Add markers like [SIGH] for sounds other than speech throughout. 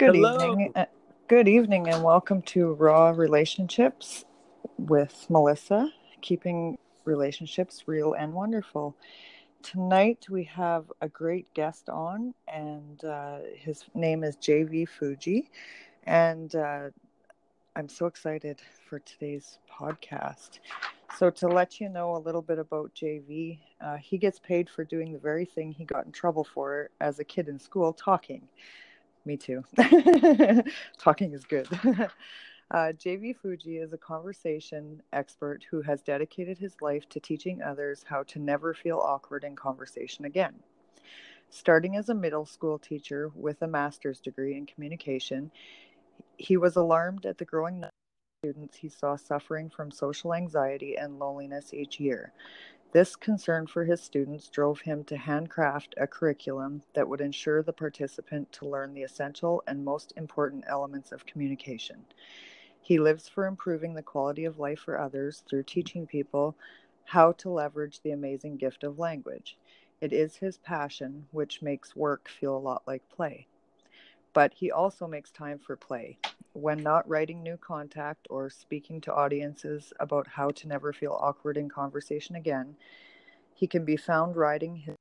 Good Hello. evening. uh, Good evening, and welcome to Raw Relationships with Melissa, keeping relationships real and wonderful. Tonight we have a great guest on, and uh, his name is JV Fuji. And uh, I'm so excited for today's podcast. So, to let you know a little bit about JV, uh, he gets paid for doing the very thing he got in trouble for as a kid in school talking. Me too. [LAUGHS] talking is good. [LAUGHS] Uh, JV Fuji is a conversation expert who has dedicated his life to teaching others how to never feel awkward in conversation again. Starting as a middle school teacher with a master's degree in communication, he was alarmed at the growing number of students he saw suffering from social anxiety and loneliness each year. This concern for his students drove him to handcraft a curriculum that would ensure the participant to learn the essential and most important elements of communication. He lives for improving the quality of life for others through teaching people how to leverage the amazing gift of language. It is his passion, which makes work feel a lot like play. But he also makes time for play. When not writing new contact or speaking to audiences about how to never feel awkward in conversation again, he can be found riding his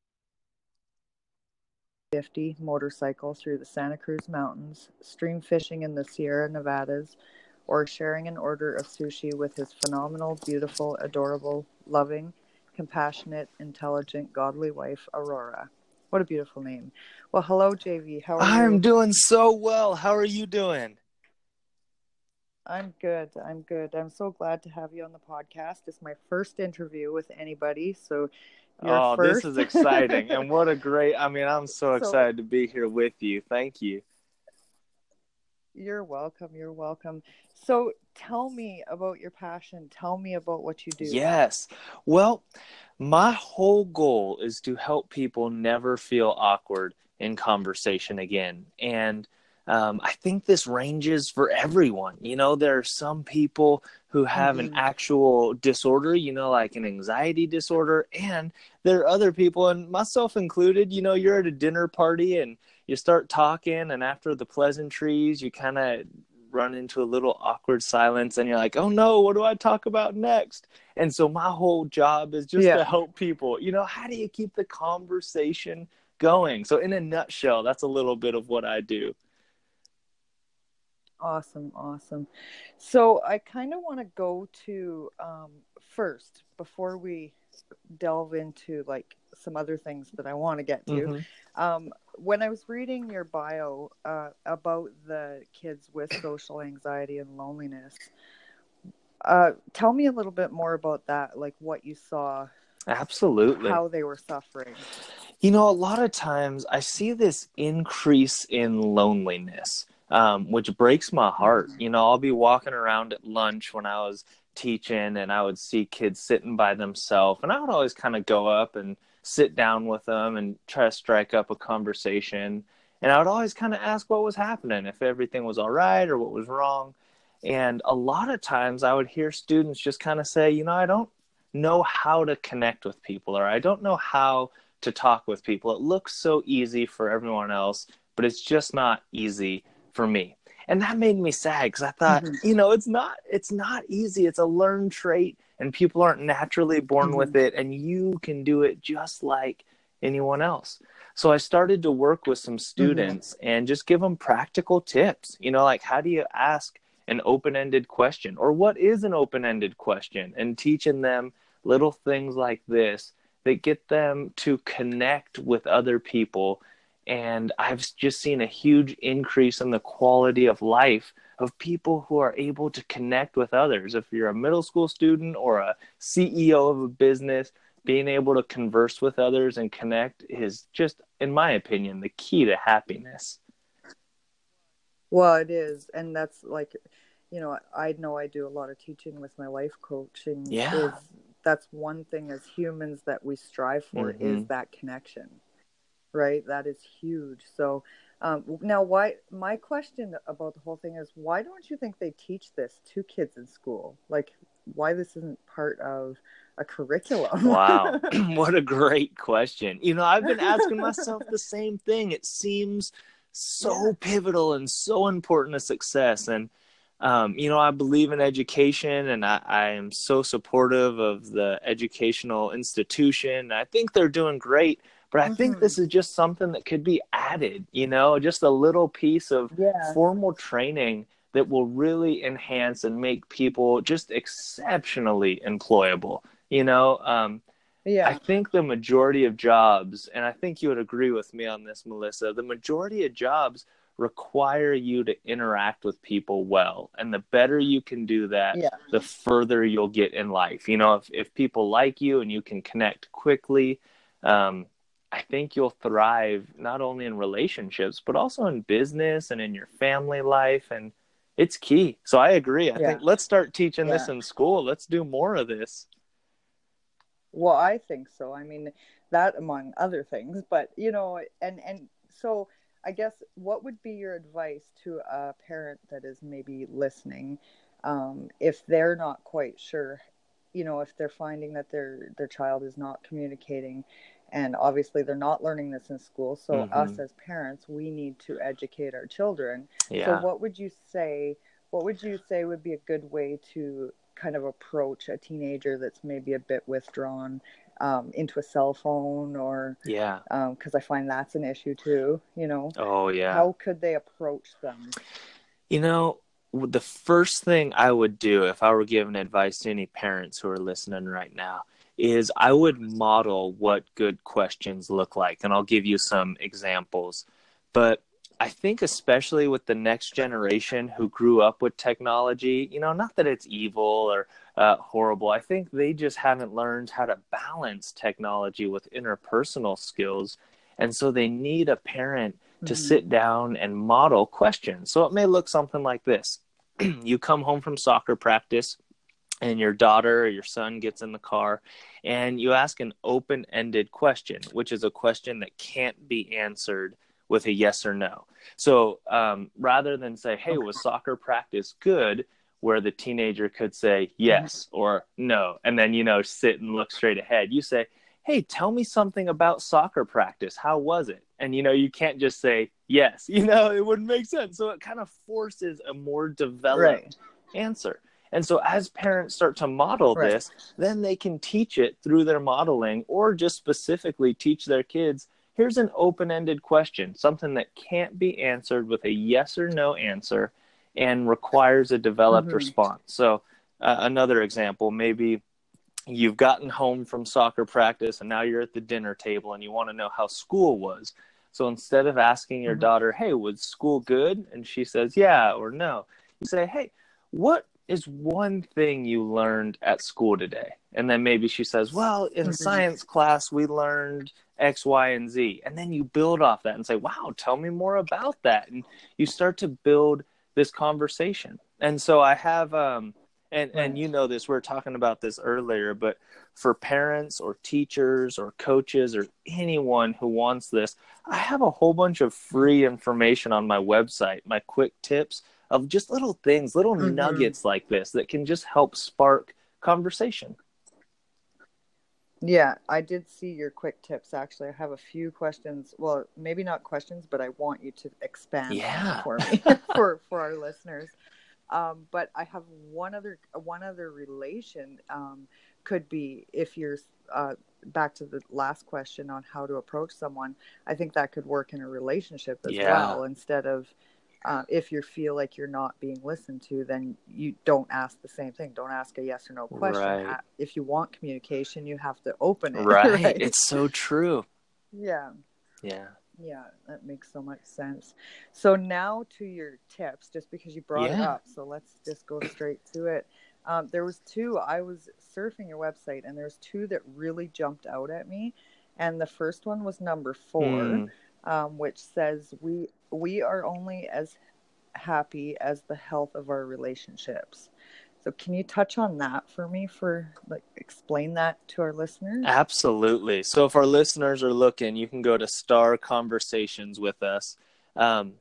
50 motorcycle through the Santa Cruz Mountains, stream fishing in the Sierra Nevadas, or sharing an order of sushi with his phenomenal, beautiful, adorable, loving, compassionate, intelligent, godly wife, Aurora. What a beautiful name. Well, hello, JV. How are I'm you? doing so well. How are you doing? I'm good. I'm good. I'm so glad to have you on the podcast. It's my first interview with anybody, so oh, first. this is exciting. and what a [LAUGHS] great, I mean, I'm so So- excited to be here with you. Thank you. You're welcome. You're welcome. So, tell me about your passion. Tell me about what you do. Yes. Well, my whole goal is to help people never feel awkward in conversation again. And um, I think this ranges for everyone. You know, there are some people who have an Mhm. actual disorder, you know, like an anxiety disorder. And there are other people, and myself included, you know, you're at a dinner party and you start talking, and after the pleasantries, you kind of run into a little awkward silence and you're like, oh no, what do I talk about next? And so my whole job is just Yeah. to help people. You know, how do you keep the conversation going? So, in a nutshell, that's a little bit of what I do. Awesome, awesome. So I kind of want to go to um, first before we delve into like some other things that I want to get to. Mhm. Um, when I was reading your bio uh, about the kids with social anxiety and loneliness, uh, tell me a little bit more about that, like what you saw, Absolutely. how they were suffering. You know, a lot of times I see this increase in loneliness, um, which breaks my heart. Mhm. You know, I'll be walking around at lunch when I was teaching and I would see kids sitting by themselves, and I would always kind of go up and sit down with them and try to strike up a conversation. And I would always kind of ask what was happening, if everything was all right or what was wrong. And a lot of times I would hear students just kind of say, you know, I don't know how to connect with people or I don't know how to talk with people. It looks so easy for everyone else, but it's just not easy for me. And that made me sad because I thought, Mhm. you know, it's not it's not easy. It's a learned trait and people aren't naturally born with mm-hmm. it and you can do it just like anyone else. So I started to work with some mm-hmm. students and just give them practical tips. You know, like how do you ask an open-ended question or what is an open-ended question and teaching them little things like this that get them to connect with other people and i've just seen a huge increase in the quality of life of people who are able to connect with others if you're a middle school student or a ceo of a business being able to converse with others and connect is just in my opinion the key to happiness Well, it is, and that's like, you know, I know I do a lot of teaching with my life coaching. Yeah. is that's one thing as humans that we strive for is Mhm. that connection, right? That is huge. So um, now, why? My question about the whole thing is, why don't you think they teach this to kids in school? Like, why this isn't part of a curriculum? Wow. [LAUGHS] [CLEARS THROAT] what a great question. You know, I've been asking myself the [LAUGHS] same thing. It seems so Yeah. pivotal and so important to success. And um, you know, I believe in education, and I, I am so supportive of the educational institution. I think they're doing great, but I think Mhm. this is just something that could be added. You know, just a little piece of Yeah. formal training that will really enhance and make people just exceptionally employable. You know, um, I think the majority of jobs, and I think you would agree with me on this, Melissa, the majority of jobs require you to interact with people well. And the better you can do that, Yeah. the further you'll get in life. You know, if, if people like you and you can connect quickly, um, I think you'll thrive not only in relationships, but also in business and in your family life. And it's key. So I agree. I Yeah. think let's start teaching this in school. Let's do more of this. Well, I think so. I mean, that among other things, but you know, and and so I guess what would be your advice to a parent that is maybe listening, um, if they're not quite sure, you know, if they're finding that their their child is not communicating, and obviously they're not learning this in school. So Mhm. us as parents, we need to educate our children. Yeah. So what would you say? What would you say would be a good way to kind of approach a teenager that's maybe a bit withdrawn um, into a cell phone, or yeah. because I find that's an issue too. You know, Oh, yeah. how could they approach them? You know, the first thing I would do if I were giving advice to any parents who are listening right now is I would model what good questions look like. And I'll give you some examples. But I think, especially with the next generation who grew up with technology, you know, not that it's evil or uh, horrible, I think they just haven't learned how to balance technology with interpersonal skills. And so they need a parent to Mhm. sit down and model questions. So it may look something like this [CLEARS THROAT] You come home from soccer practice, and your daughter or your son gets in the car, and you ask an open ended question, which is a question that can't be answered with a yes or no. So um, rather than say, Hey, was soccer practice good? Where the teenager could say yes or no, and then, you know, sit and look straight ahead, you say, hey tell me something about soccer practice. How was it? And you know you can't just say yes. [LAUGHS] You know it wouldn't make sense. So it kind of forces a more developed Right. answer and so as parents start to model Right. this then they can teach it through their modeling or just specifically teach their kids here's an open-ended question something that can't be answered with a yes or no answer and requires a developed Mhm. response so uh, another example maybe you've gotten home from soccer practice and now you're at the dinner table and you want to know how school was. So instead of asking your Mhm. daughter, "Hey, was school good?" and she says, "Yeah" or "No," you say, "Hey, what is one thing you learned at school today?" And then maybe she says, "Well, in Mhm. science class we learned X, Y, and Z." And then you build off that and say, "Wow, tell me more about that." And you start to build this conversation. And so I have um and and you know this we were talking about this earlier but for parents or teachers or coaches or anyone who wants this i have a whole bunch of free information on my website my quick tips of just little things little Mhm. nuggets like this that can just help spark conversation Yeah, I did see your quick tips. Actually, I have a few questions. Well, maybe not questions, but I want you to expand Yeah. for me [LAUGHS] [LAUGHS] for for our listeners. Um, but I have one other one other relation um, could be if you're uh, back to the last question on how to approach someone. I think that could work in a relationship as Yeah. well. Instead of uh, if you feel like you're not being listened to, then you don't ask the same thing. Don't ask a yes or no question. Right. If you want communication, you have to open it. [LAUGHS] right it's so true yeah. yeah Yeah, that makes so much sense. So now to your tips, just because you brought it up. So let's just go straight to it. Um, there was two. I was surfing your website, and there's two that really jumped out at me. And the first one was number four, Mm, um, which says we we are only as happy as the health of our relationships. So can you touch on that for me? For like explain that to our listeners. Absolutely. So if our listeners are looking, you can go to Star Conversations with us. Um,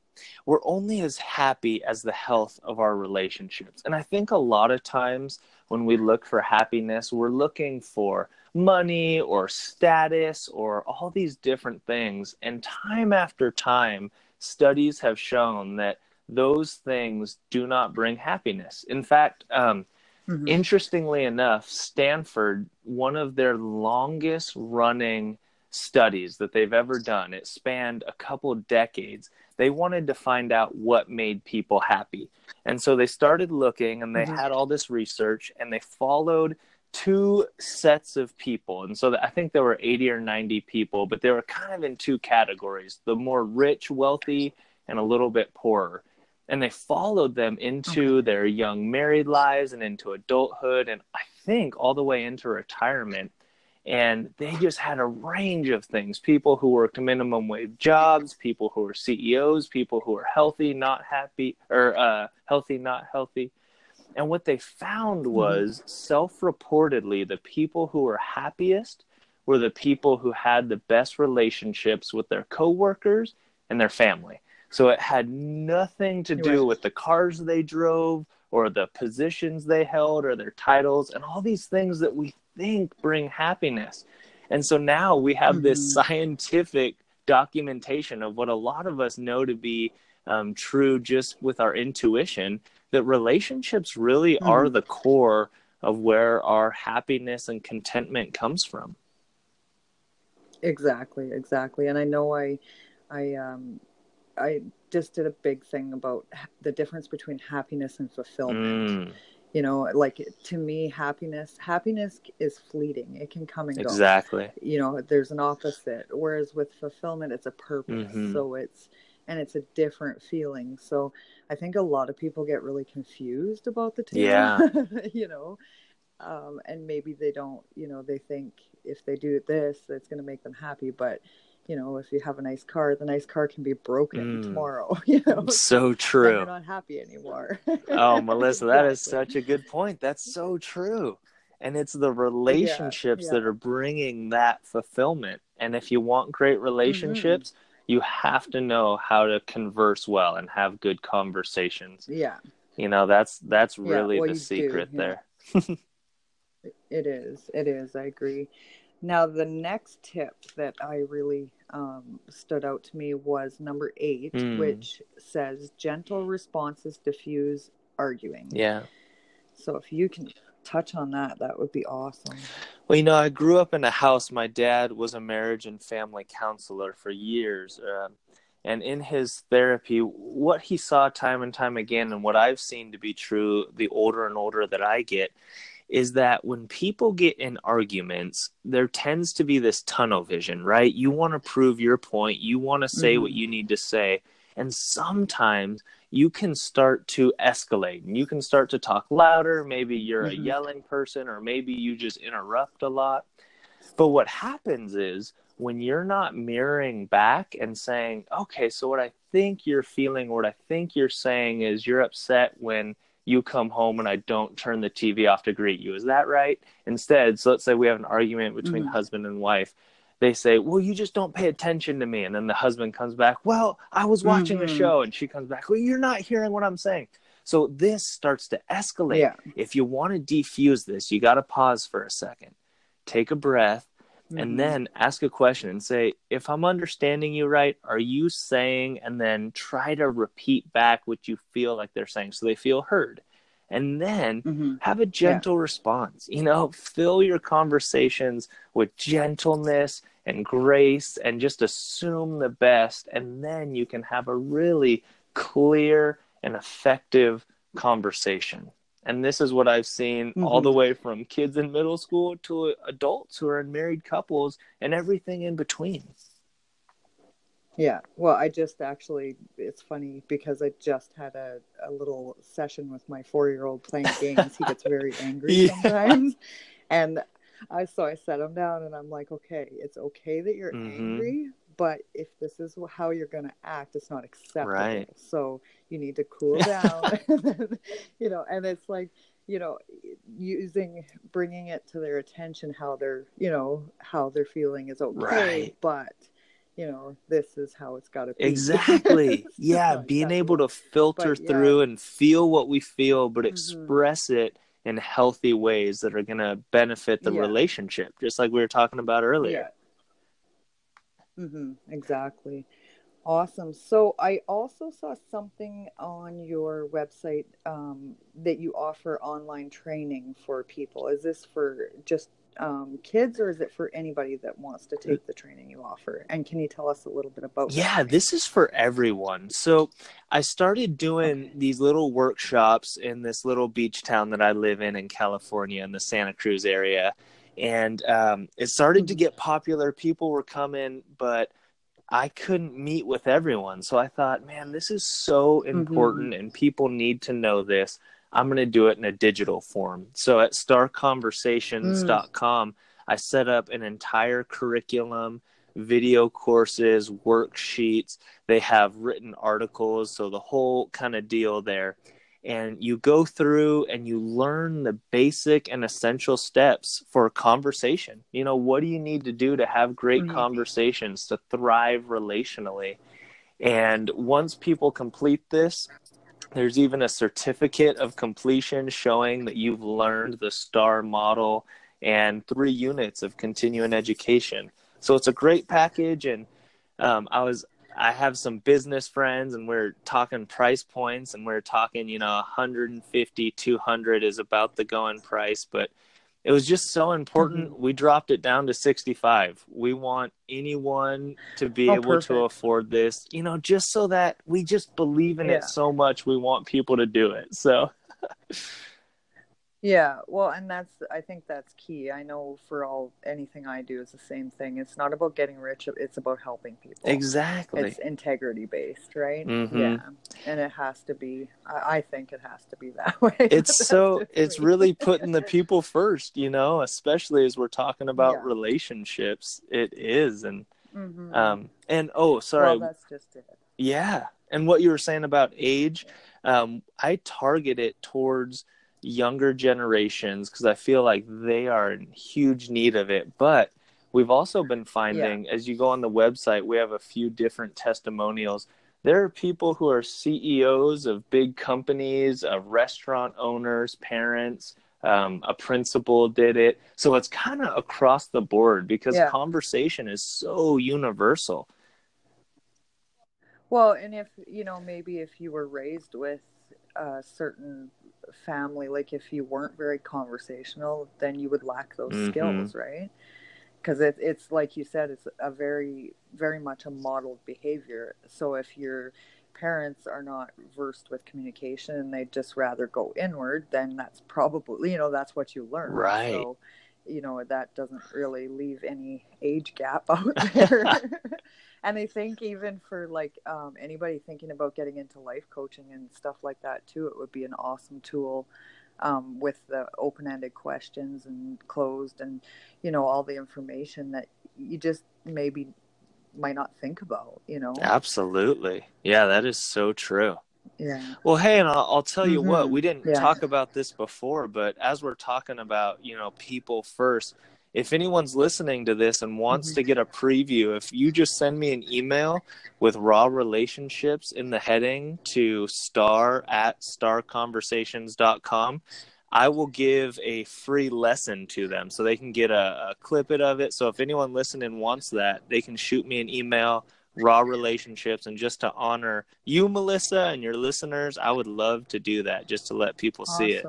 we're only as happy as the health of our relationships. And I think a lot of times when we look for happiness, we're looking for money or status or all these different things. And time after time, studies have shown that those things do not bring happiness. In fact, um, mm-hmm. interestingly enough, Stanford, one of their longest running studies that they've ever done, it spanned a couple decades. They wanted to find out what made people happy. And so they started looking and they mm-hmm. had all this research and they followed two sets of people. And so I think there were 80 or 90 people, but they were kind of in two categories the more rich, wealthy, and a little bit poorer. And they followed them into okay. their young married lives and into adulthood, and I think all the way into retirement. And they just had a range of things people who worked minimum wage jobs, people who were CEOs, people who were healthy, not happy, or uh, healthy, not healthy and what they found mm-hmm. was self reportedly, the people who were happiest were the people who had the best relationships with their coworkers and their family. So it had nothing to do with the cars they drove or the positions they held or their titles and all these things that we think bring happiness. And so now we have mm-hmm. this scientific documentation of what a lot of us know to be um, true just with our intuition that relationships really mm. are the core of where our happiness and contentment comes from exactly exactly and i know i i um i just did a big thing about the difference between happiness and fulfillment mm. you know like to me happiness happiness is fleeting it can come and go exactly you know there's an opposite whereas with fulfillment it's a purpose mm-hmm. so it's and it's a different feeling. So I think a lot of people get really confused about the two. Yeah. [LAUGHS] you know, um, and maybe they don't, you know, they think if they do this, it's going to make them happy. But, you know, if you have a nice car, the nice car can be broken mm. tomorrow. [LAUGHS] You know, so true. you're not happy anymore. oh, Melissa, that is such a good point. That's so true. And it's the relationships yeah, yeah. that are bringing that fulfillment. And if you want great mm-hmm. relationships, mm-hmm you have to know how to converse well and have good conversations. Yeah. You know, that's that's really yeah, the secret do, there. [LAUGHS] it is. It is. I agree. Now, the next tip that I really um, stood out to me was number eight, mm. which says gentle responses diffuse arguing. Yeah. So if you can touch on that, that would be awesome. Well, you know, I grew up in a house. My dad was a marriage and family counselor for years. Uh, and in his therapy, what he saw time and time again, and what I've seen to be true the older and older that I get, is that when people get in arguments, there tends to be this tunnel vision, right? You want to prove your point, you want to say mm-hmm. what you need to say. And sometimes you can start to escalate and you can start to talk louder. Maybe you're mm-hmm. a yelling person, or maybe you just interrupt a lot. But what happens is when you're not mirroring back and saying, okay, so what I think you're feeling, what I think you're saying is you're upset when you come home and I don't turn the TV off to greet you. Is that right? Instead, so let's say we have an argument between mm-hmm. husband and wife they say, "Well, you just don't pay attention to me," and then the husband comes back, "Well, I was watching mm-hmm. a show," and she comes back, "Well, you're not hearing what I'm saying." So this starts to escalate. Yeah. If you want to defuse this, you got to pause for a second, take a breath, mm-hmm. and then ask a question and say, "If I'm understanding you right, are you saying?" And then try to repeat back what you feel like they're saying, so they feel heard and then mm-hmm. have a gentle yeah. response. You know, fill your conversations with gentleness and grace and just assume the best. And then you can have a really clear and effective conversation. And this is what I've seen mm-hmm. all the way from kids in middle school to adults who are in married couples and everything in between. Yeah. Well, I just actually, it's funny because I just had a, a little session with my four year old playing games. he gets very [LAUGHS] angry yeah. sometimes. And I, so I set him down and I'm like, okay, it's okay that you're mm-hmm. angry, but if this is how you're going to act, it's not acceptable. Right. So you need to cool [LAUGHS] down. [LAUGHS] you know, and it's like, you know, using, bringing it to their attention, how they're, you know, how they're feeling is okay, right. but you know, this is how it's got to be. Exactly. [LAUGHS] yeah, being able to filter but, through yeah. and feel what we feel, but mm-hmm. express it in healthy ways that are going to benefit the yeah. relationship, just like we were talking about earlier. Mm-hmm. Exactly. Awesome. So I also saw something on your website um, that you offer online training for people. Is this for just um, kids or is it for anybody that wants to take the training you offer? And can you tell us a little bit about Yeah, that? this is for everyone. So I started doing Okay. these little workshops in this little beach town that I live in in California in the Santa Cruz area. And um, it started to Mhm. get popular. People were coming, but I couldn't meet with everyone. So I thought, man, this is so Mm-hmm. important and people need to know this. I'm going to do it in a digital form. So at starconversations.com, I set up an entire curriculum, video courses, worksheets. They have written articles. So the whole kind of deal there. And you go through and you learn the basic and essential steps for conversation. You know, what do you need to do to have great Mhm. conversations, to thrive relationally? And once people complete this, there's even a certificate of completion showing that you've learned the STAR model and three units of continuing education. So it's a great package. And um, I was, I have some business friends, and we're talking price points, and we're talking, you know, 150, 200 is about the going price, but it was just so important. Mm-hmm. We dropped it down to 65. We want anyone to be Oh, able perfect. to afford this, you know, just so that we just believe in Yeah. it so much. We want people to do it. So, [LAUGHS] Yeah, well, and that's I think that's key. I know for all anything I do is the same thing. It's not about getting rich, it's about helping people. exactly. It's integrity based, right? Mhm. Yeah. And it has to be I, I think it has to be that [LAUGHS] way. It's so. It's me. really putting the people first, you know, especially as we're talking about Yeah. relationships. It is. And, Mhm. um, and oh, sorry. Well, that's just it. Yeah. And what you were saying about age, um, I target it towards younger generations because I feel like they are in huge need of it. But we've also been finding, as you go on the website, we have a few different testimonials. There are people who are CEOs of big companies, of restaurant owners, parents. Um, a principal did it. So it's kind of across the board because Yeah. conversation is so universal. Well, and if you know, maybe if you were raised with a certain family, like if you weren't very conversational, then you would lack those Mhm. skills, right? Because it, it's like you said, it's a very, very much a modeled behavior. So if your parents are not versed with communication and they just rather go inward, then that's probably you know that's what you learn. Right. So, you know that doesn't really leave any age gap out [LAUGHS] there. [LAUGHS] and I think even for like um, anybody thinking about getting into life coaching and stuff like that too, it would be an awesome tool um, with the open-ended questions and closed and you know all the information that you just maybe might not think about. You know, Absolutely. Yeah, that is so true. yeah, Well, hey, and I'll, I'll tell you what, Mhm. we didn't Yeah. talk about this before, but as we're talking about, you know, people first, if anyone's listening to this and wants to mm-hmm. get a preview, if you just send me an email with raw relationships in the heading to star at starconversations.com, I will give a free lesson to them so they can get a, a clip it of it. So if anyone listening wants that, they can shoot me an email raw relationships and just to honor you melissa and your listeners i would love to do that just to let people see it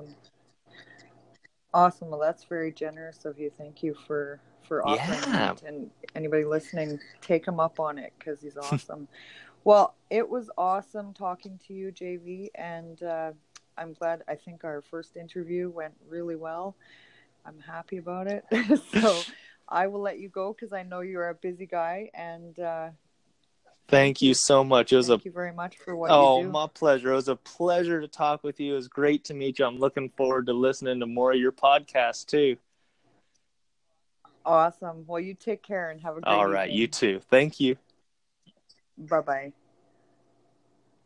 awesome. Well, that's very generous of you. Thank you for for offering Yeah. that. And anybody listening, take him up on it because he's [LAUGHS] awesome. well, it was awesome talking to you, JV, and uh, I'm glad. I think our first interview went really well. I'm happy about it. [LAUGHS] so [LAUGHS] I will let you go because I know you're a busy guy. And uh, thank you so much it was a thank you very much for what oh you do. my pleasure it was a pleasure to talk with you it was great to meet you i'm looking forward to listening to more of your podcast too Awesome. Well, you take care and have a great all right evening. you too thank you Bye bye.